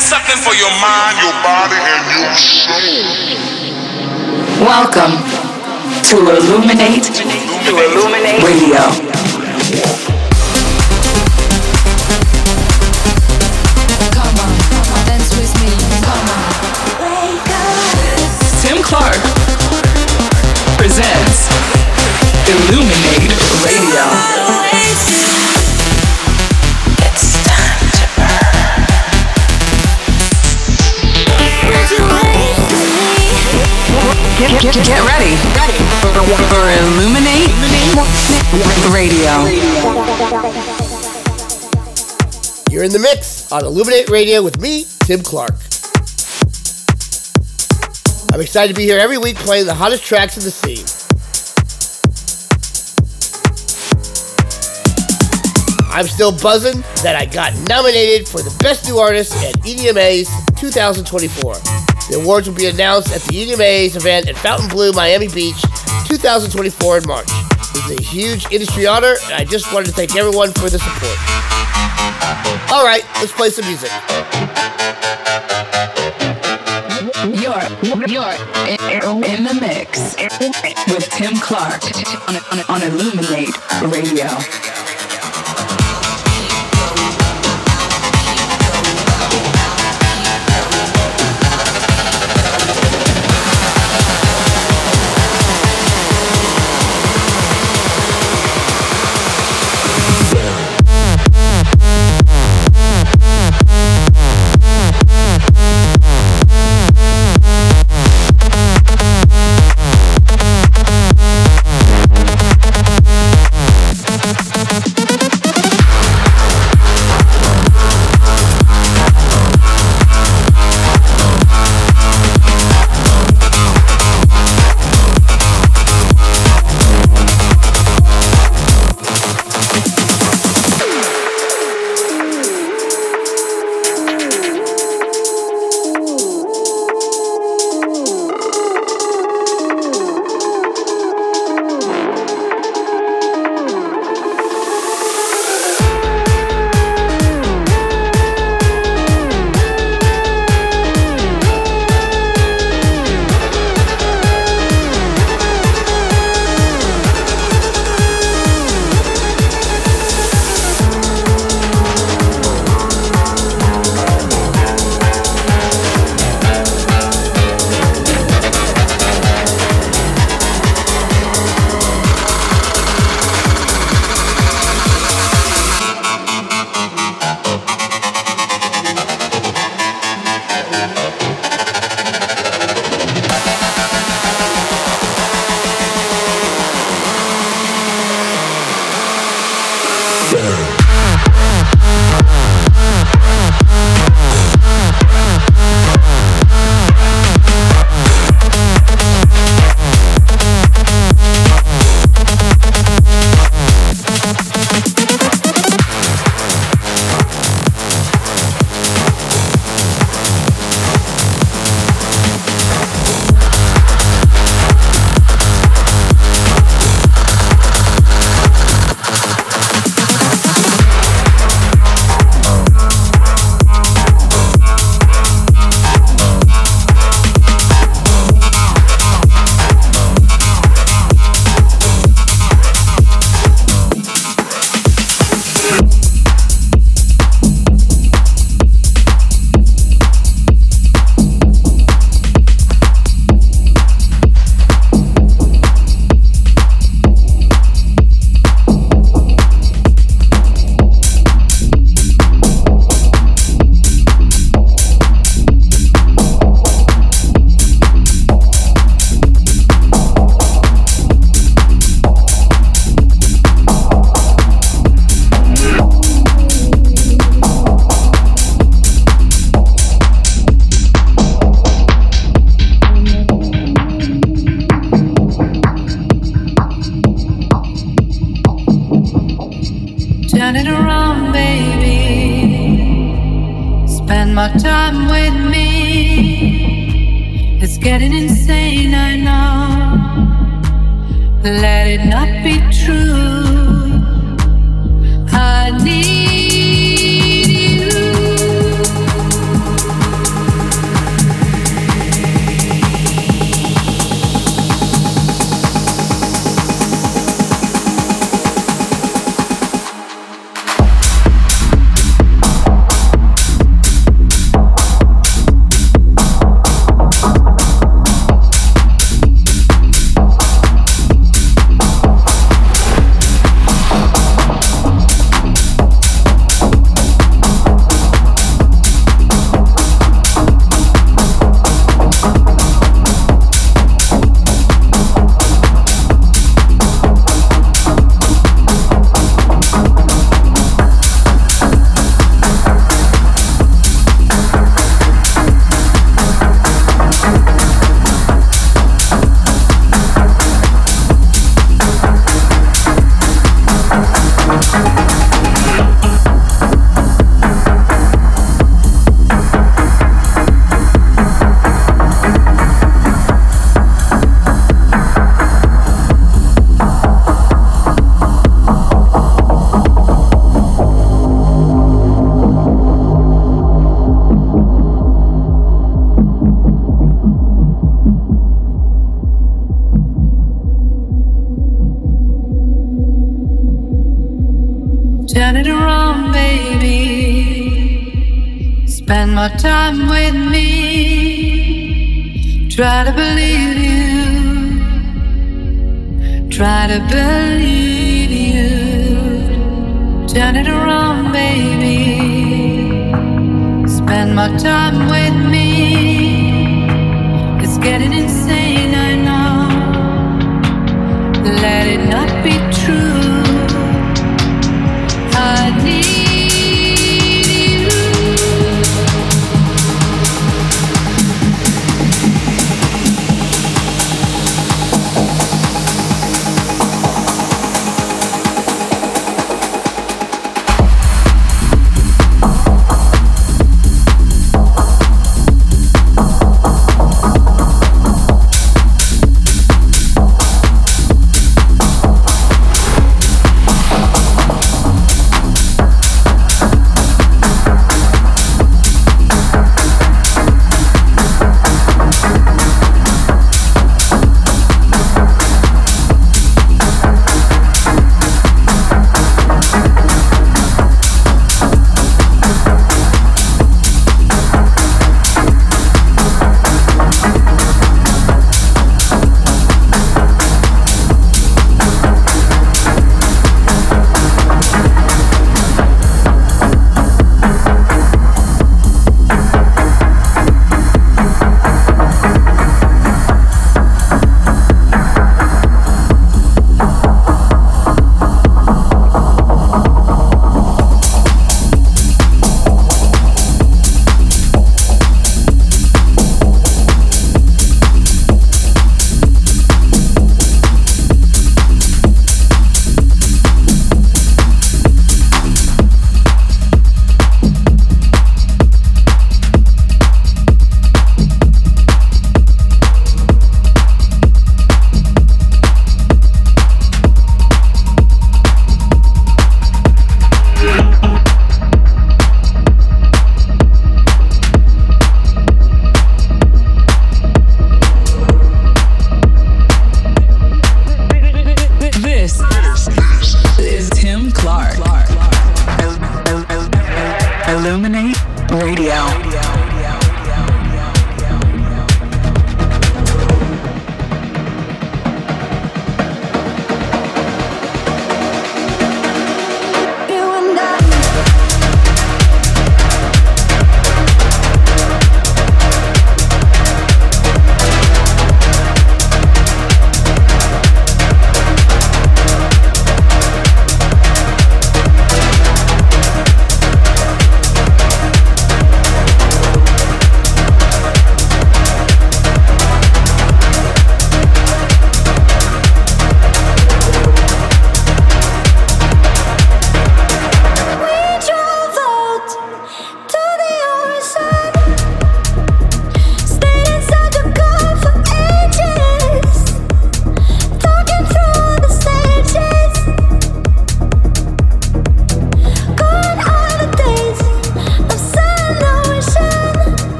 got something for your mind, your body, and your soul. Welcome to Illuminate, to Illuminate Radio. Tim Clark presents Illuminate Get, get, get ready. For Illuminate Radio. You're in the mix on Illuminate Radio with me, Tim Clark. I'm excited to be here every week playing the hottest tracks in the scene. I'm still buzzing that I got nominated for the Best New Artist at EDMA's 2024. The awards will be announced at the EDMA's event at Fontainebleau, Miami Beach, 2024 in March. Is a huge industry honor, and I just wanted to thank everyone for the support. All right, let's play some music. You're, you're in, in the mix with Tim Clark on, on, on Illuminate Radio.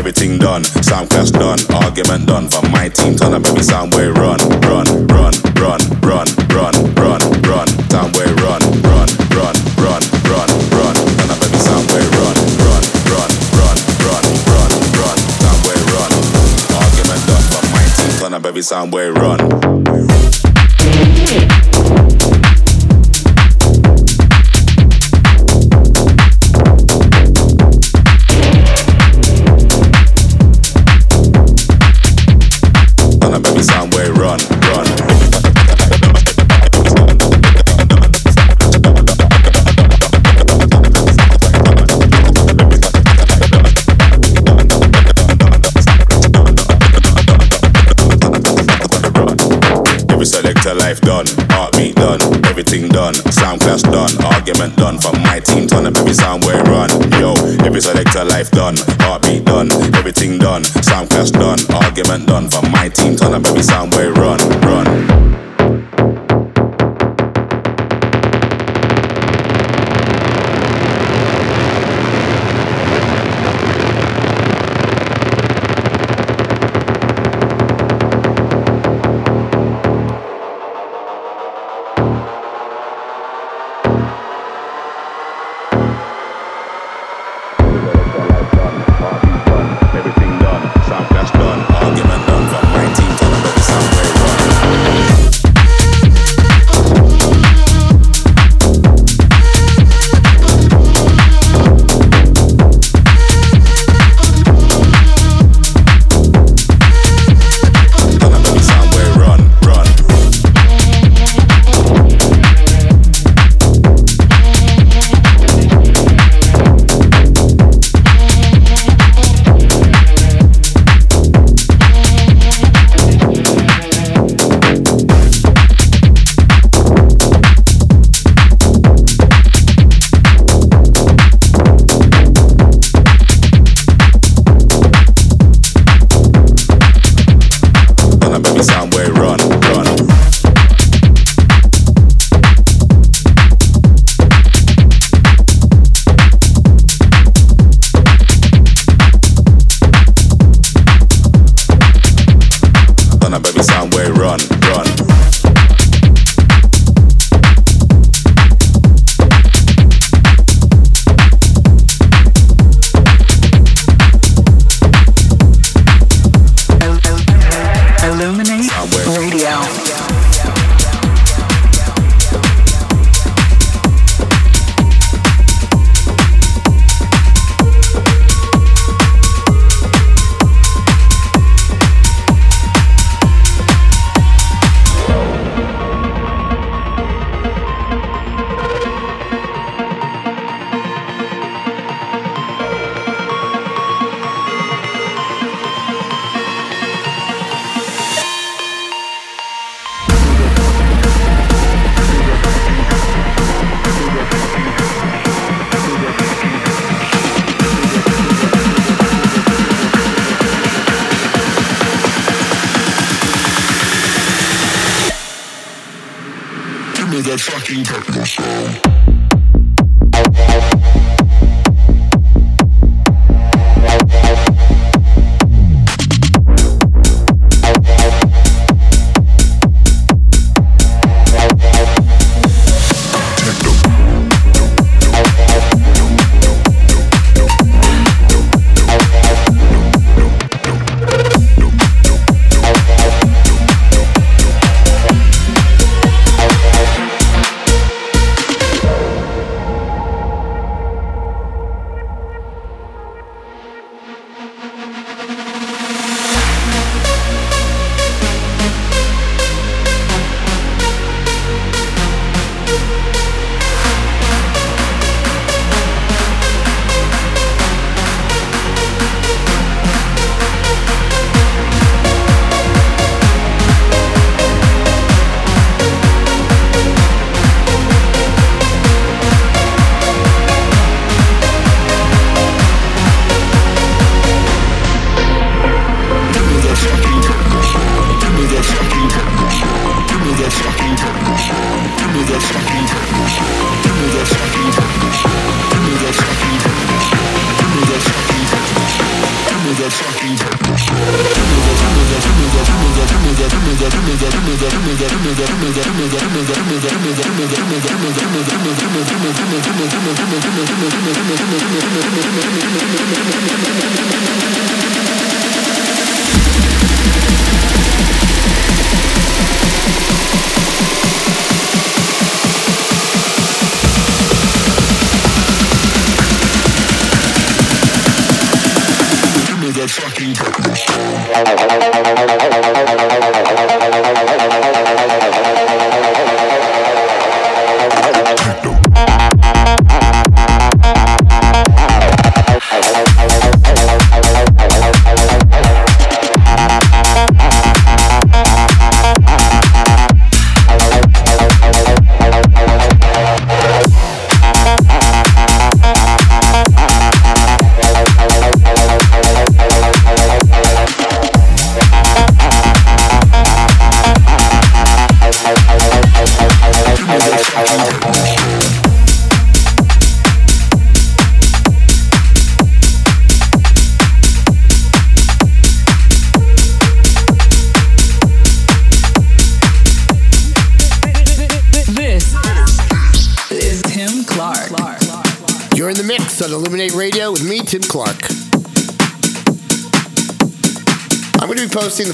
Everything done. Sound clash done, argument done. From my team, turn up every soundboy run, run, run, run, run, run, run, run. Soundboy run, run, run, run, run, run. Turn up every soundboy run, run, run, run, run, run, run. Soundboy run. Argument done. From my team, turn up every soundboy run. Done. From my team, turn up every soundboy run. Yo, every selector life done, heartbeat done, everything done, sound clash done, argument done. From my team, turn up every sound run, run.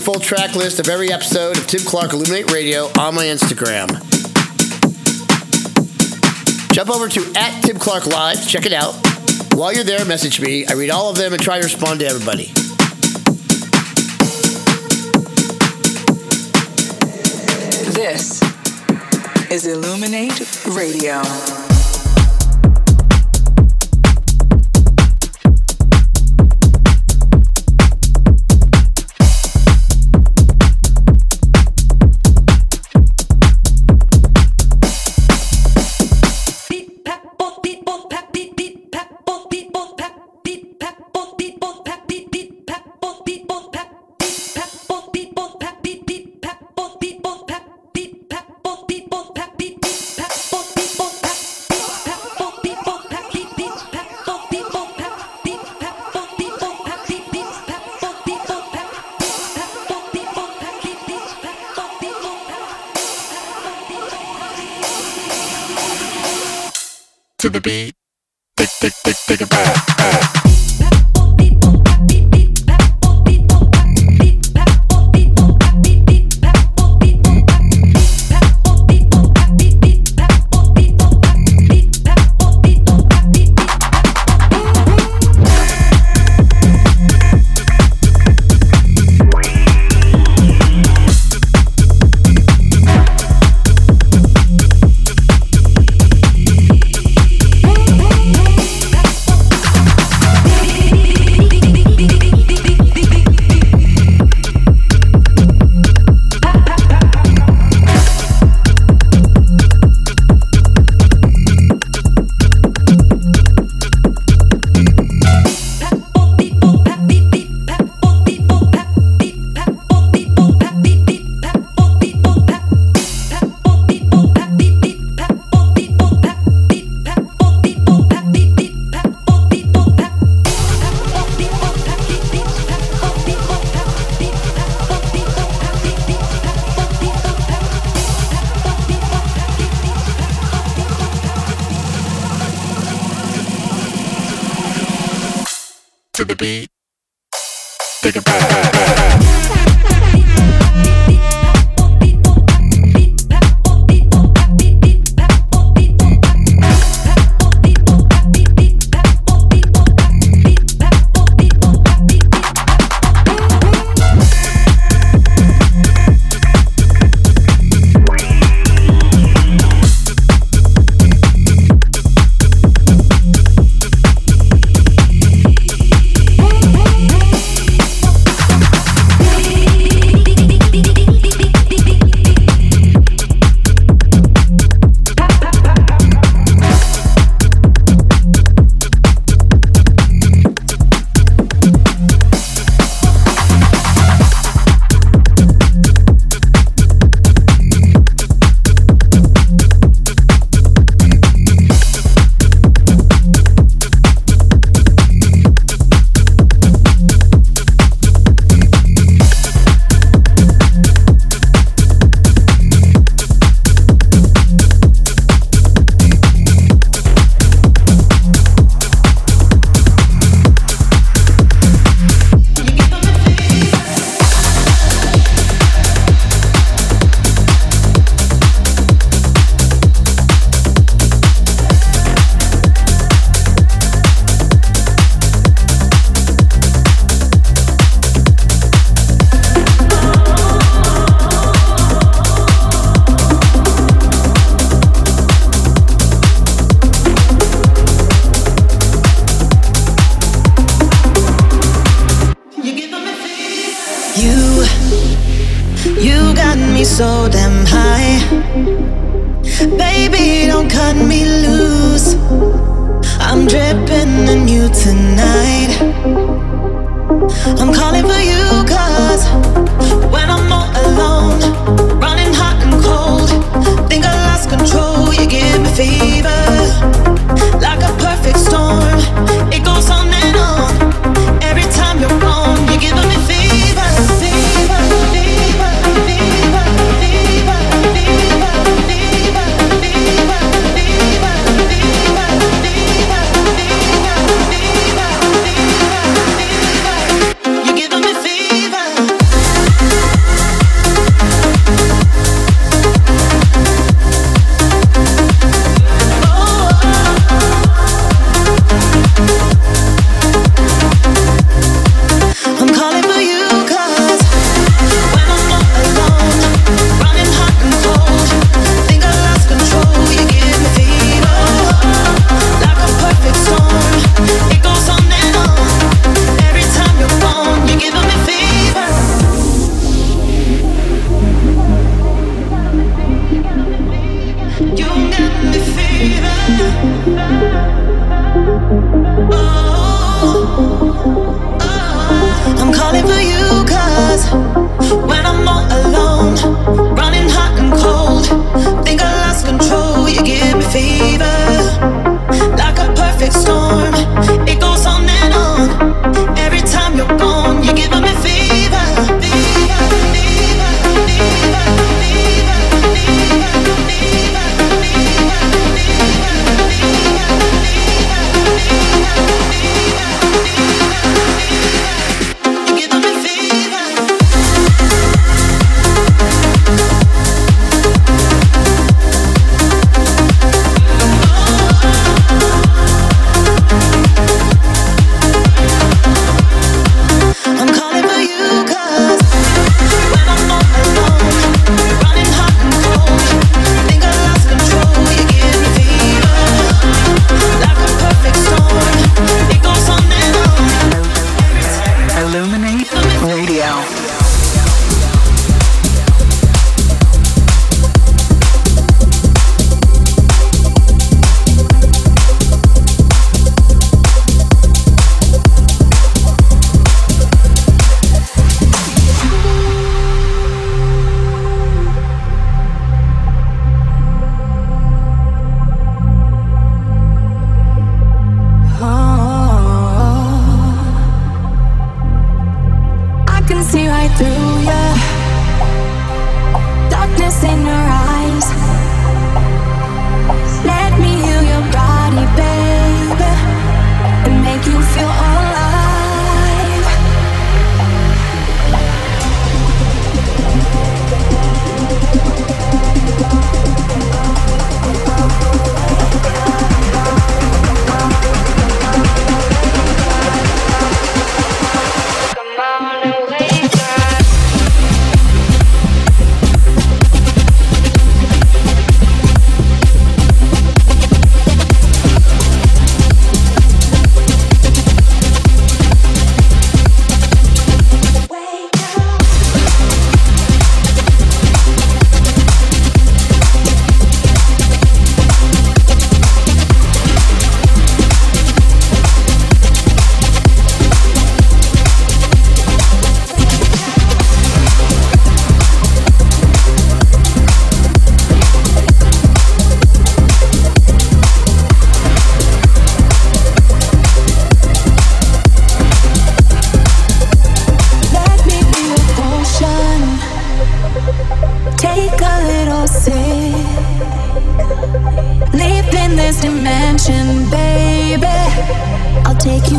Full track list of every episode of Tim Clark Illuminate Radio on my Instagram. Jump over to at Tim Clark Live, check it out. While you're there, message me. I read all of them and try to respond to everybody. This is Illuminate Radio. To the beat. Take, take, take, take it back.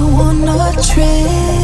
go on a trip.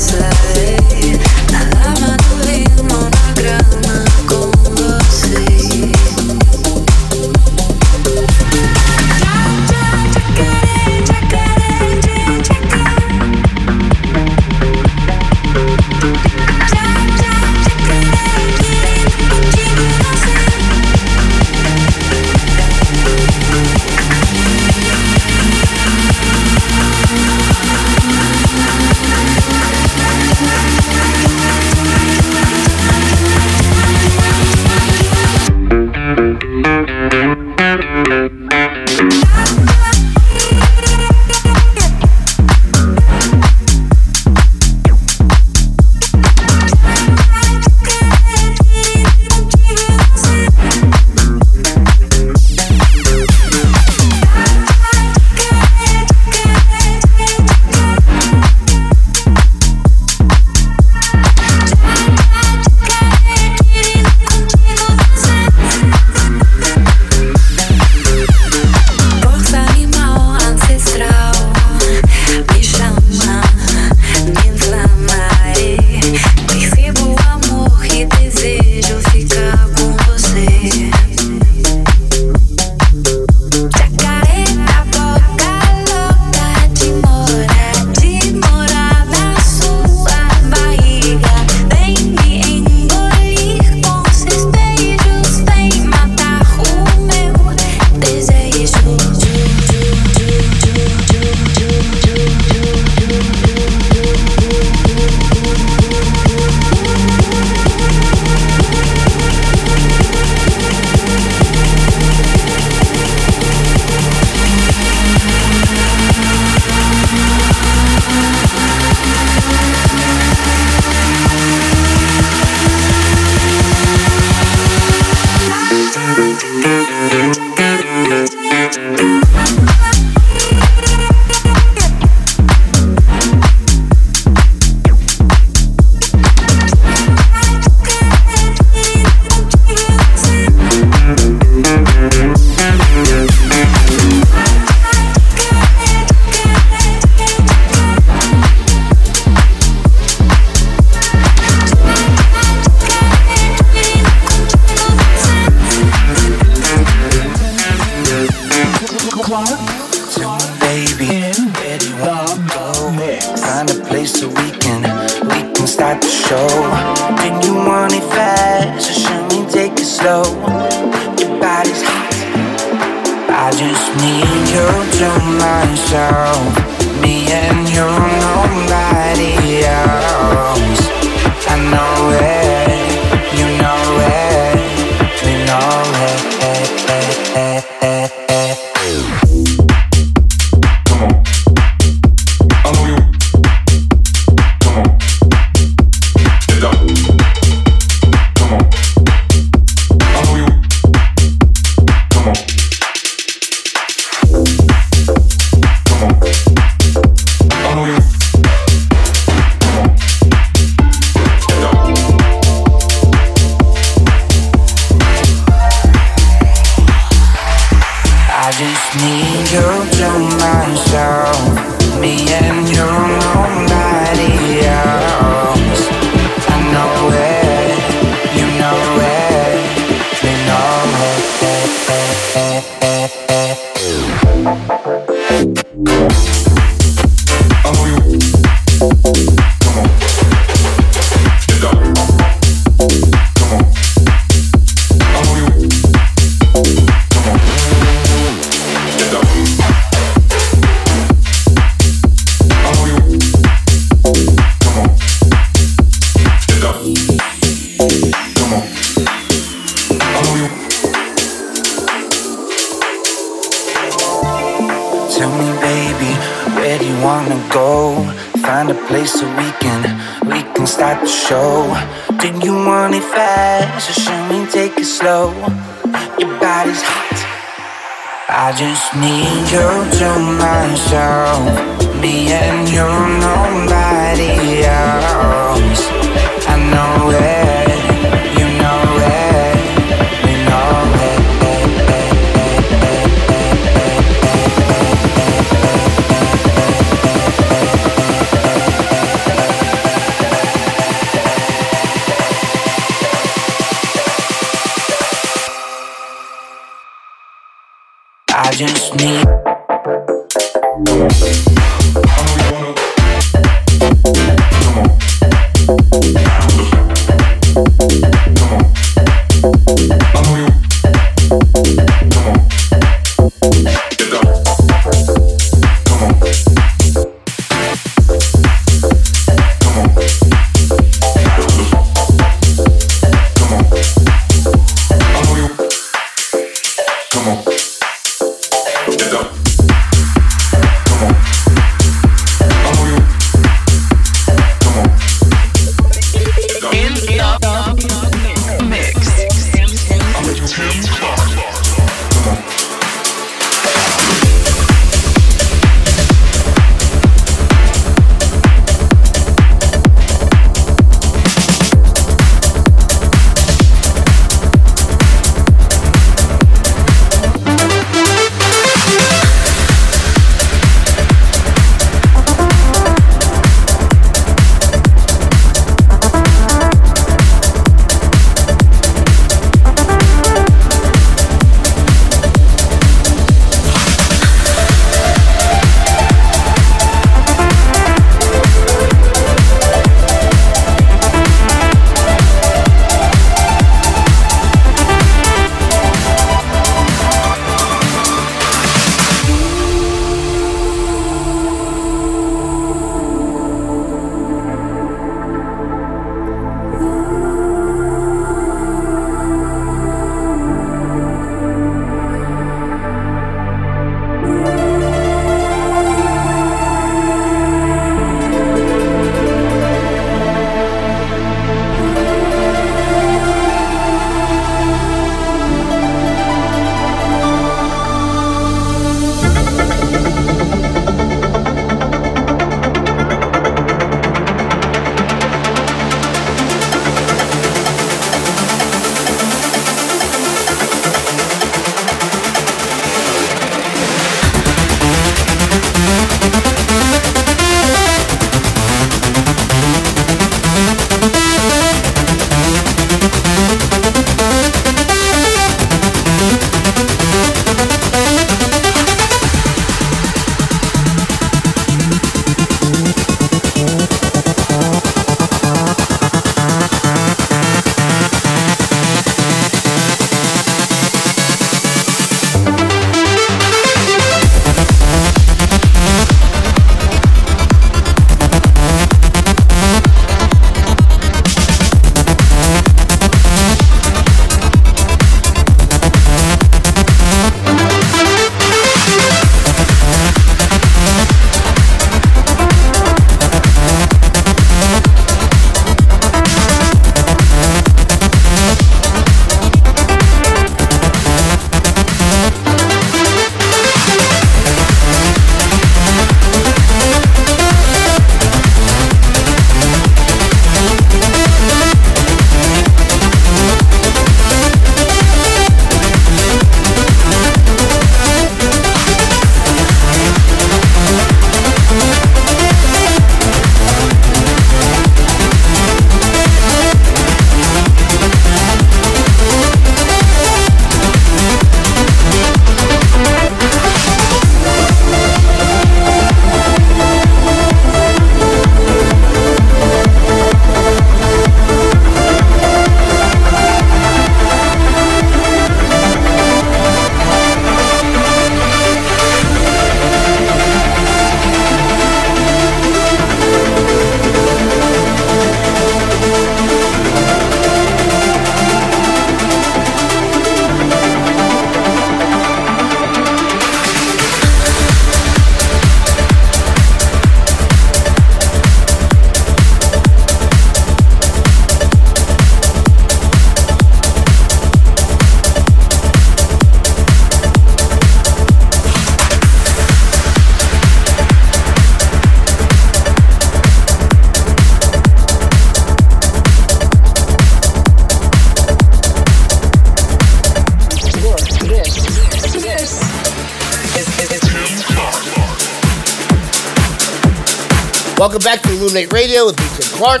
Welcome back to ILLUMIN8 Radio with Tim Clark.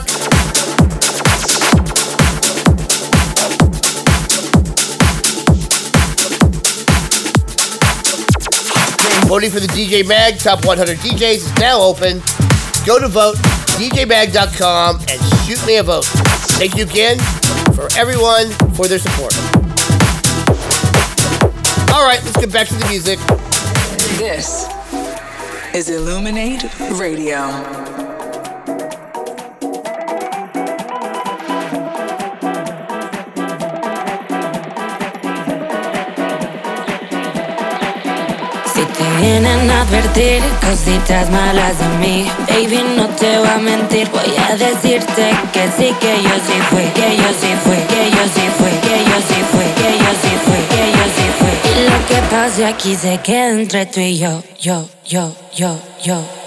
Voting for the DJ Mag Top 100 DJs is now open. Go to vote, djmag.com, and shoot me a vote. Thank you again for everyone for their support. All right, let's get back to the music. This is ILLUMIN8 Radio. Vienen a advertir cositas malas de mí, baby, no te voy a mentir. Voy a decirte que sí, que yo sí fui, que yo sí fui, que yo sí fui, que yo sí fui, que yo sí fui, que yo sí fui. Y lo que pase aquí se queda entre tú y yo, yo, yo, yo, yo.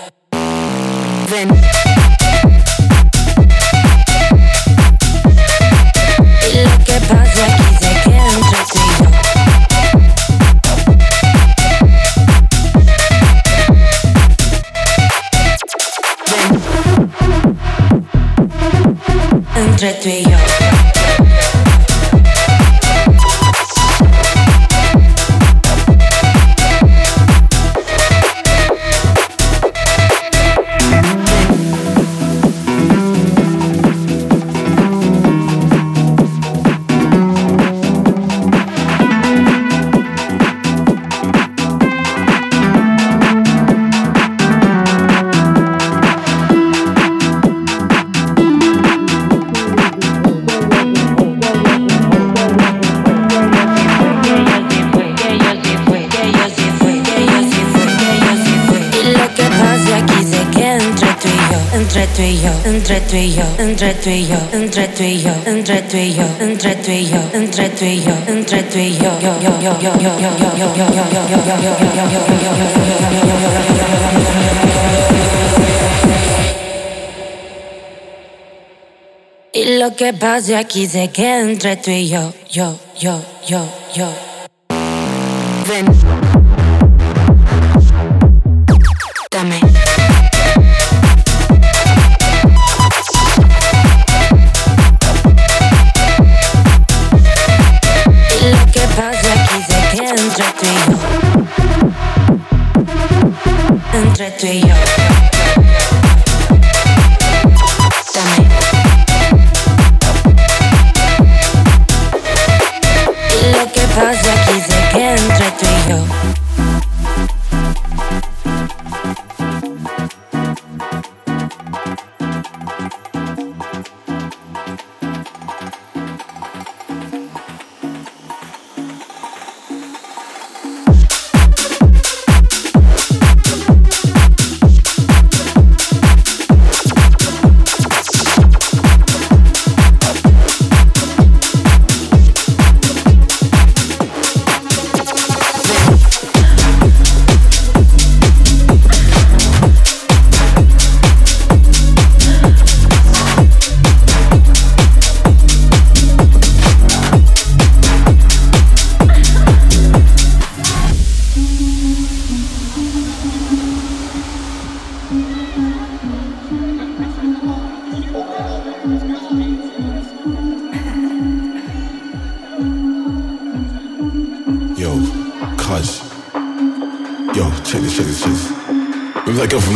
Tú y yo, entre tú y yo, entre tú y yo, entre tú y yo, entre tú y yo, entre tú y yo, entre tú y yo, yo, yo, yo, yo, yo, yo, yo, yo, yo, Y lo que pase aquí se queda entre tú y yo, yo, yo, yo, yo. Ven.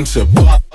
Want to party.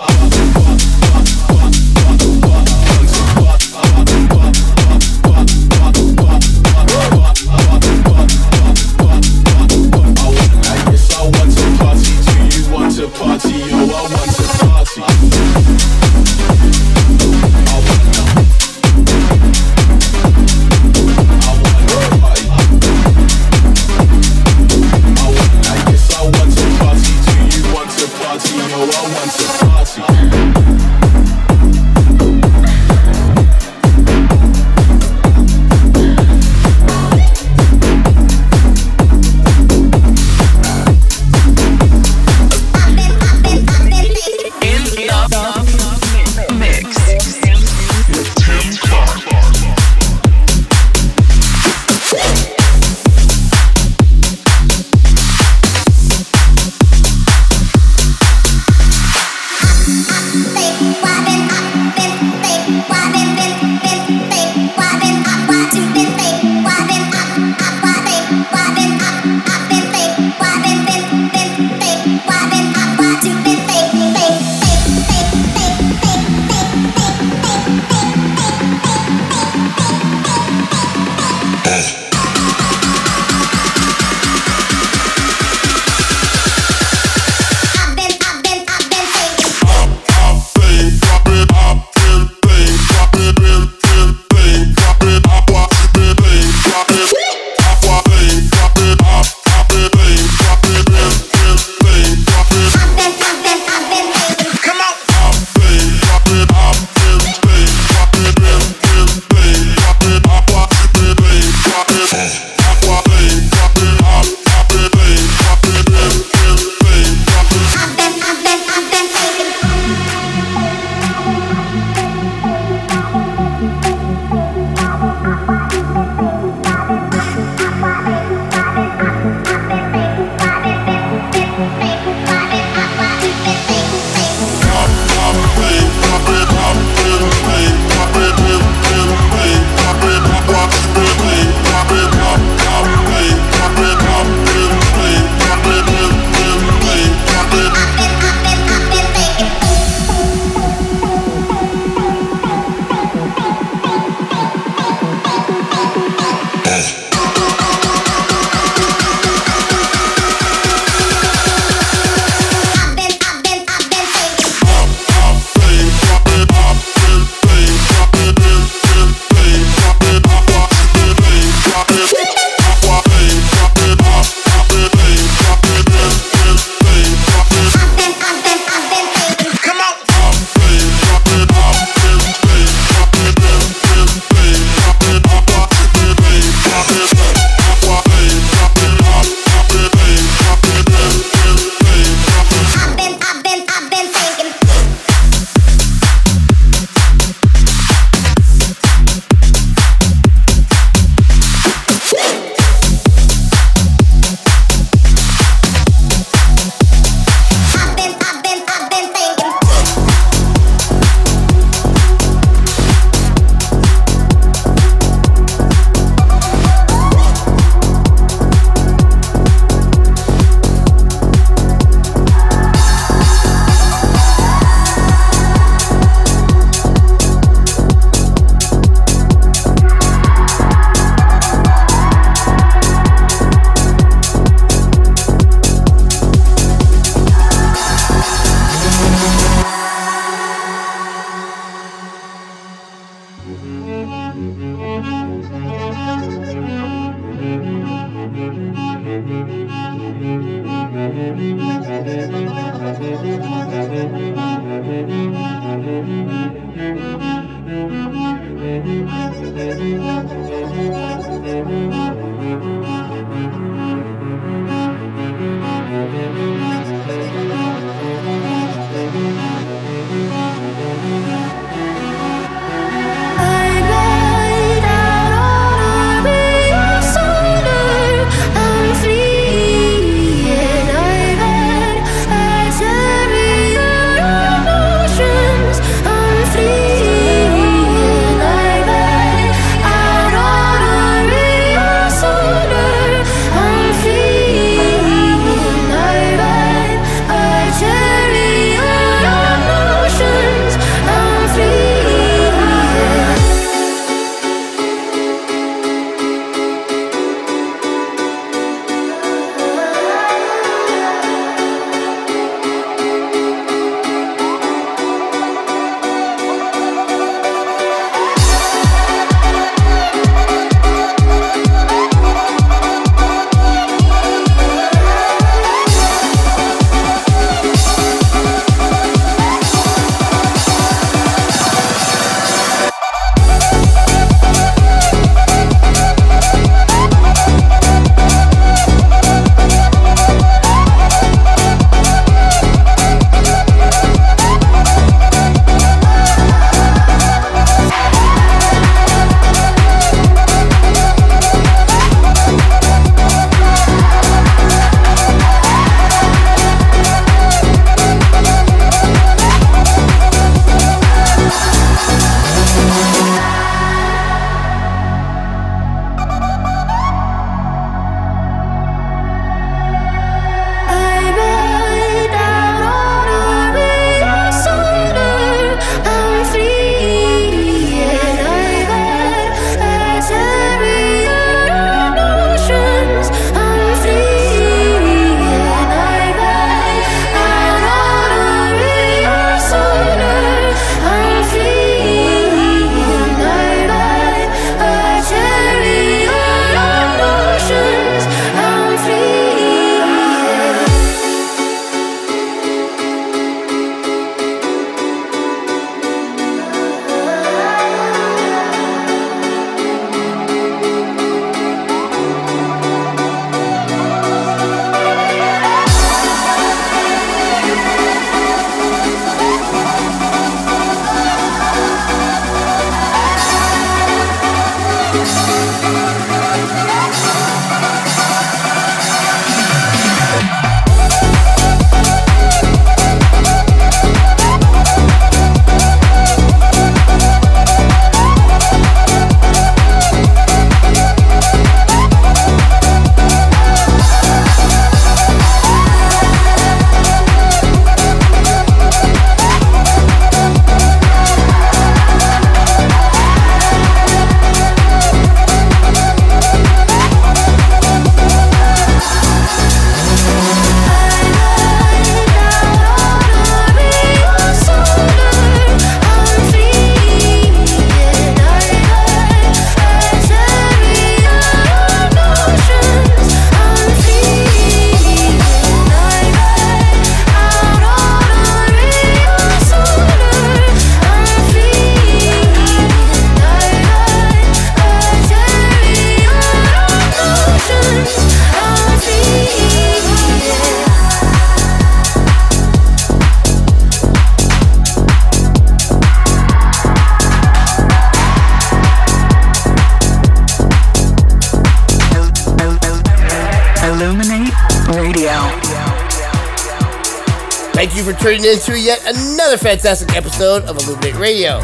Tuning in to yet another fantastic episode of ILLUMIN8 Radio.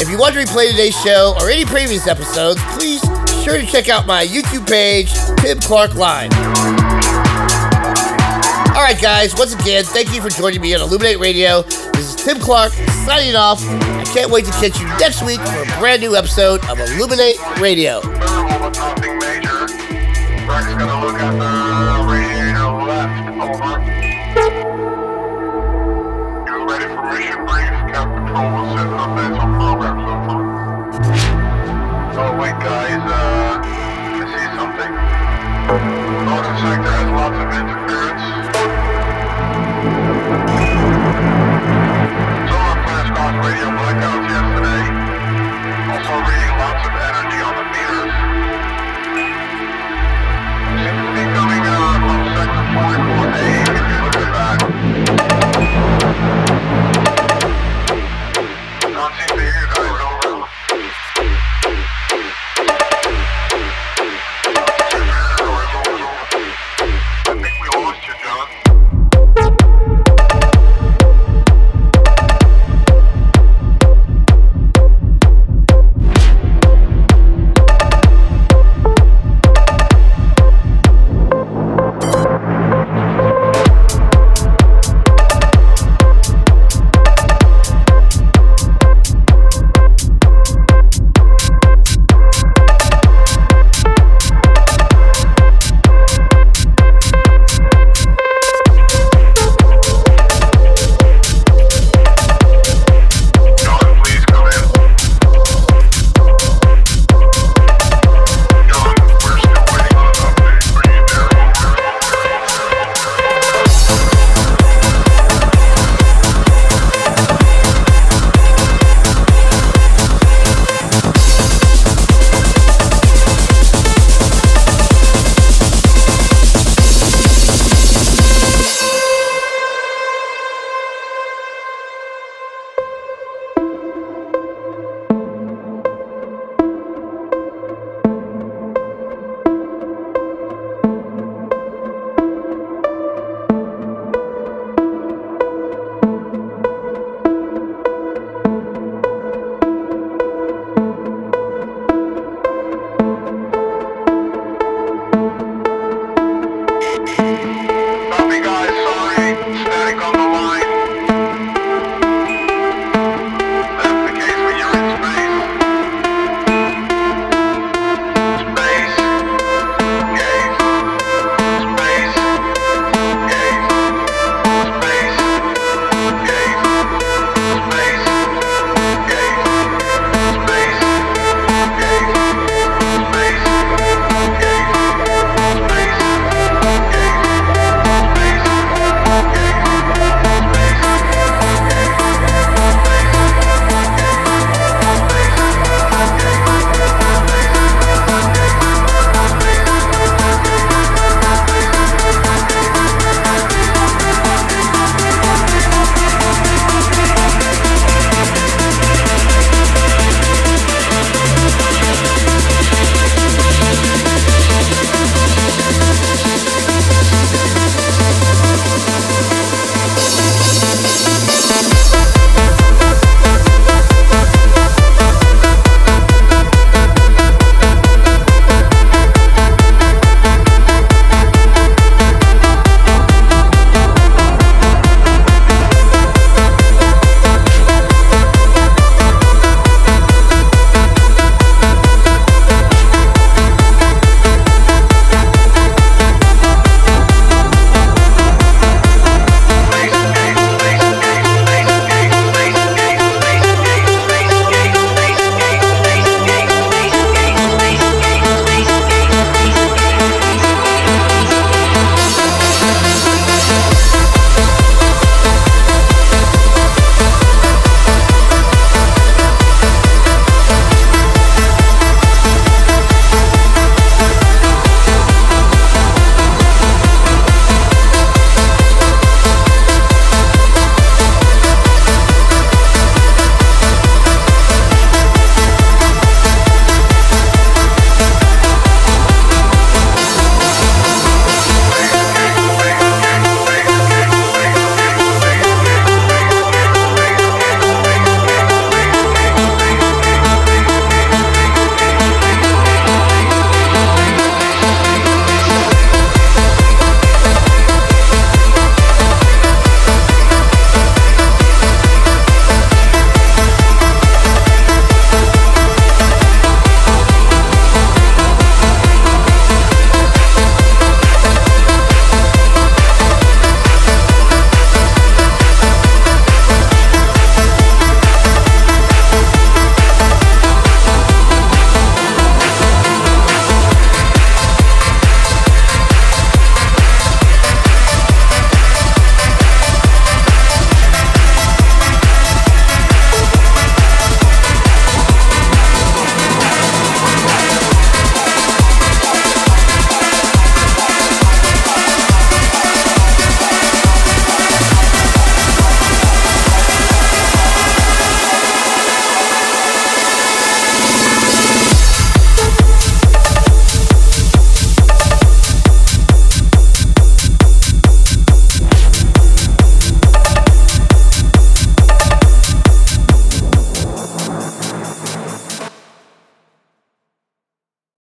If you want to replay today's show or any previous episodes, please be sure to check out my YouTube page, Tim Clark Live. All right, guys, once again, thank you for joining me on ILLUMIN8 Radio. This is Tim Clark signing off. I can't wait to catch you next week for a brand new episode of ILLUMIN8 Radio.